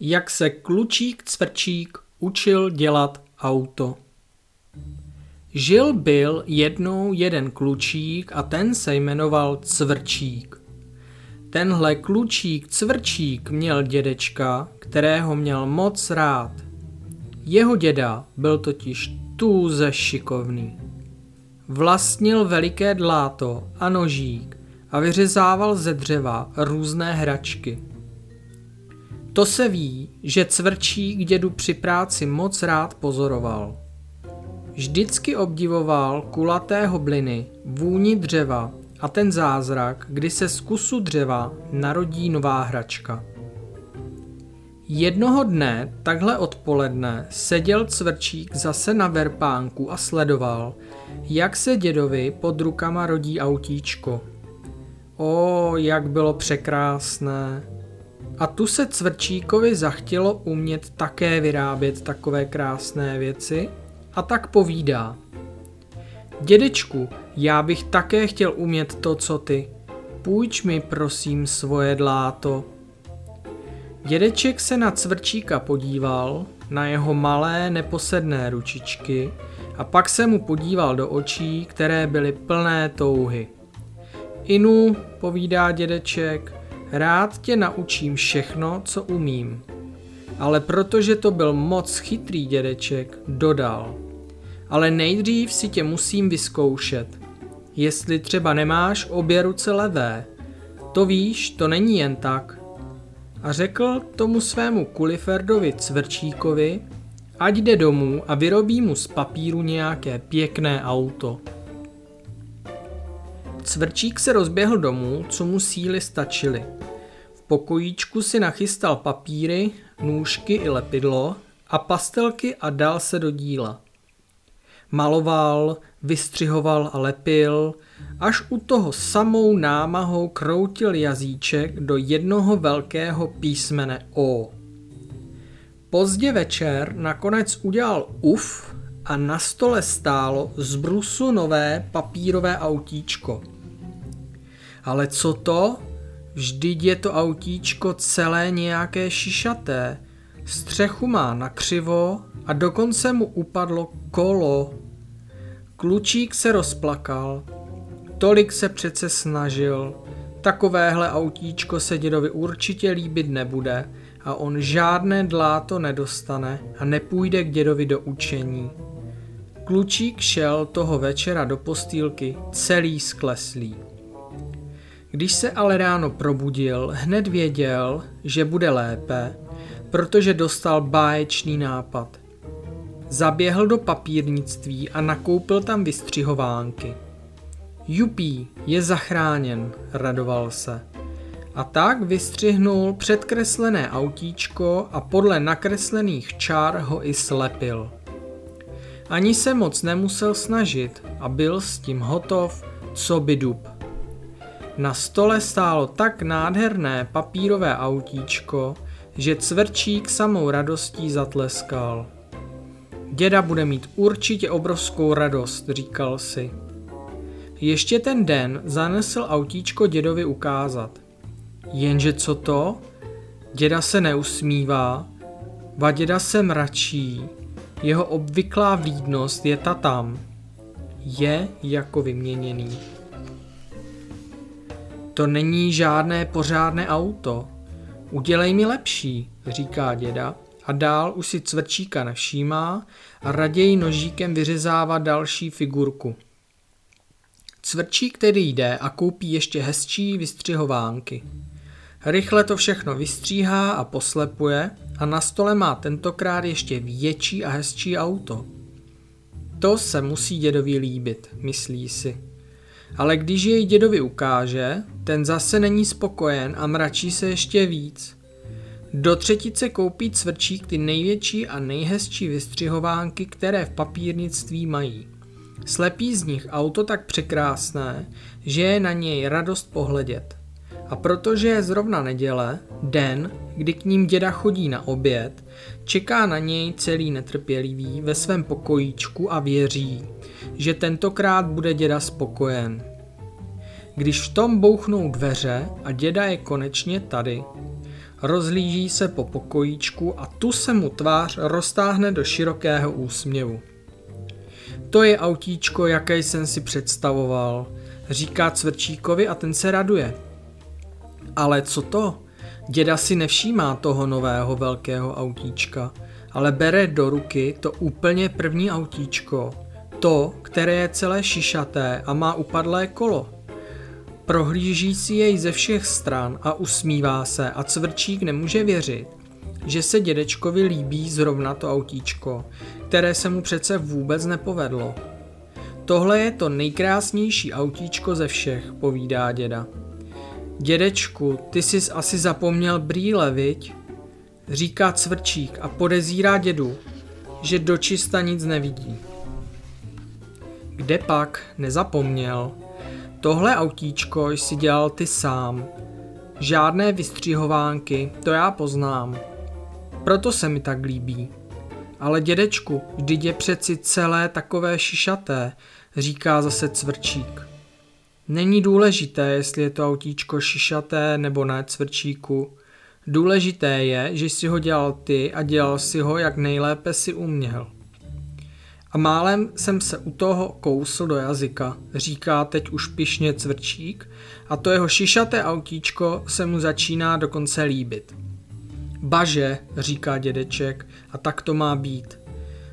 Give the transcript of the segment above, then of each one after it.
Jak se klučík cvrčík učil dělat auto. Žil byl jednou jeden klučík a ten se jmenoval Cvrčík. Tenhle klučík Cvrčík měl dědečka, kterého měl moc rád. Jeho děda byl totiž tůze šikovný. Vlastnil veliké dláto a nožík a vyřezával ze dřeva různé hračky. To se ví, že cvrčík dědu při práci moc rád pozoroval. Vždycky obdivoval kulaté hobliny, vůni dřeva a ten zázrak, kdy se z kusu dřeva narodí nová hračka. Jednoho dne, takhle odpoledne, seděl cvrčík zase na verpánku a sledoval, jak se dědovi pod rukama rodí autíčko. O, jak bylo překrásné. A tu se Cvrčíkovi zachtělo umět také vyrábět takové krásné věci a tak povídá. Dědečku, já bych také chtěl umět to, co ty. Půjč mi prosím svoje dláto. Dědeček se na Cvrčíka podíval, na jeho malé neposedné ručičky a pak se mu podíval do očí, které byly plné touhy. Inu, povídá dědeček, rád tě naučím všechno, co umím. Ale protože to byl moc chytrý dědeček, dodal. Ale nejdřív si tě musím vyzkoušet. Jestli třeba nemáš obě ruce levé. To víš, to není jen tak. A řekl tomu svému kuliferdovi cvrčíkovi, ať jde domů a vyrobí mu z papíru nějaké pěkné auto. Cvrčík se rozběhl domů, co mu síly stačily. V pokojíčku si nachystal papíry, nůžky i lepidlo a pastelky a dal se do díla. Maloval, vystřihoval a lepil, až u toho samou námahou kroutil jazyček do jednoho velkého písmene O. Pozdě večer nakonec udělal uf a na stole stálo z brusu nové papírové autíčko. Ale co to? Vždyť je to autíčko celé nějaké šišaté. Střechu má nakřivo a dokonce mu upadlo kolo. Klučík se rozplakal. Tolik se přece snažil. Takovéhle autíčko se dědovi určitě líbit nebude a on žádné dláto nedostane a nepůjde k dědovi do učení. Klučík šel toho večera do postýlky celý skleslý. Když se ale ráno probudil, hned věděl, že bude lépe, protože dostal báječný nápad. Zaběhl do papírnictví a nakoupil tam vystřihovánky. Jupí, je zachráněn, radoval se. A tak vystřihnul předkreslené autíčko a podle nakreslených čár ho i slepil. Ani se moc nemusel snažit a byl s tím hotov, co by dub. Na stole stálo tak nádherné papírové autíčko, že cvrčík samou radostí zatleskal. Děda bude mít určitě obrovskou radost, říkal si. Ještě ten den zanesl autíčko dědovi ukázat. Jenže co to? Děda se neusmívá, děda se mračí, jeho obvyklá vlídnost je ta tam. Je jako vyměněný. To není žádné pořádné auto. Udělej mi lepší, říká děda a dál už si cvrčíka nevšímá a raději nožíkem vyřezává další figurku. Cvrčík tedy jde a koupí ještě hezčí vystřihovánky. Rychle to všechno vystříhá a poslepuje a na stole má tentokrát ještě větší a hezčí auto. To se musí dědovi líbit, myslí si. Ale když jej dědovi ukáže, ten zase není spokojen a mračí se ještě víc. Do třetice koupí cvrčík ty největší a nejhezčí vystřihovánky, které v papírnictví mají. Slepí z nich auto tak překrásné, že je na něj radost pohledět. A protože je zrovna neděle, den, kdy k ním děda chodí na oběd, čeká na něj celý netrpělivý ve svém pokojíčku a věří, že tentokrát bude děda spokojen. Když v tom bouchnou dveře a děda je konečně tady, Rozlíží se po pokojíčku a tu se mu tvář roztáhne do širokého úsměvu. To je autíčko, jaké jsem si představoval, říká Cvrčíkovi a ten se raduje. Ale co to? Děda si nevšímá toho nového velkého autíčka, ale bere do ruky to úplně první autíčko, to, které je celé šišaté a má upadlé kolo. Prohlíží si jej ze všech stran a usmívá se a cvrčík nemůže věřit, že se dědečkovi líbí zrovna to autíčko, které se mu přece vůbec nepovedlo. Tohle je to nejkrásnější autíčko ze všech, povídá děda. Dědečku, ty jsi asi zapomněl brýle, viď? Říká cvrčík a podezírá dědu, že dočista nic nevidí. Kde pak, nezapomněl. Tohle autíčko jsi dělal ty sám. Žádné vystřihovánky, to já poznám. Proto se mi tak líbí. Ale dědečku, vždyť je přeci celé takové šišaté, říká zase cvrčík. Není důležité, jestli je to autíčko šišaté nebo ne cvrčíku. Důležité je, že si ho dělal ty a dělal si ho, jak nejlépe si uměl. A málem jsem se u toho kousl do jazyka, říká teď už pišně cvrčík a to jeho šišaté autíčko se mu začíná dokonce líbit. Baže, říká dědeček, a tak to má být.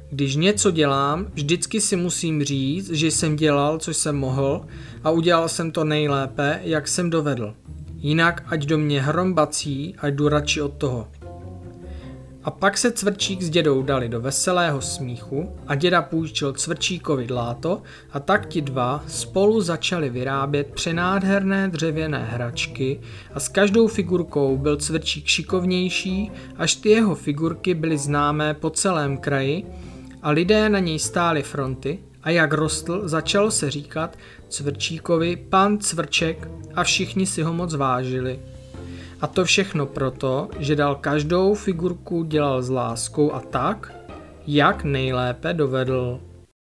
Když něco dělám, vždycky si musím říct, že jsem dělal, co jsem mohl a udělal jsem to nejlépe, jak jsem dovedl. Jinak ať do mě hrombací, ať jdu radši od toho. A pak se cvrčík s dědou dali do veselého smíchu a děda půjčil cvrčíkovi dláto a tak ti dva spolu začali vyrábět přenádherné dřevěné hračky a s každou figurkou byl cvrčík šikovnější, až ty jeho figurky byly známé po celém kraji a lidé na něj stáli fronty a jak rostl, začalo se říkat cvrčíkovi pan cvrček a všichni si ho moc vážili. A to všechno proto, že dal každou figurku dělal s láskou a tak, jak nejlépe dovedl.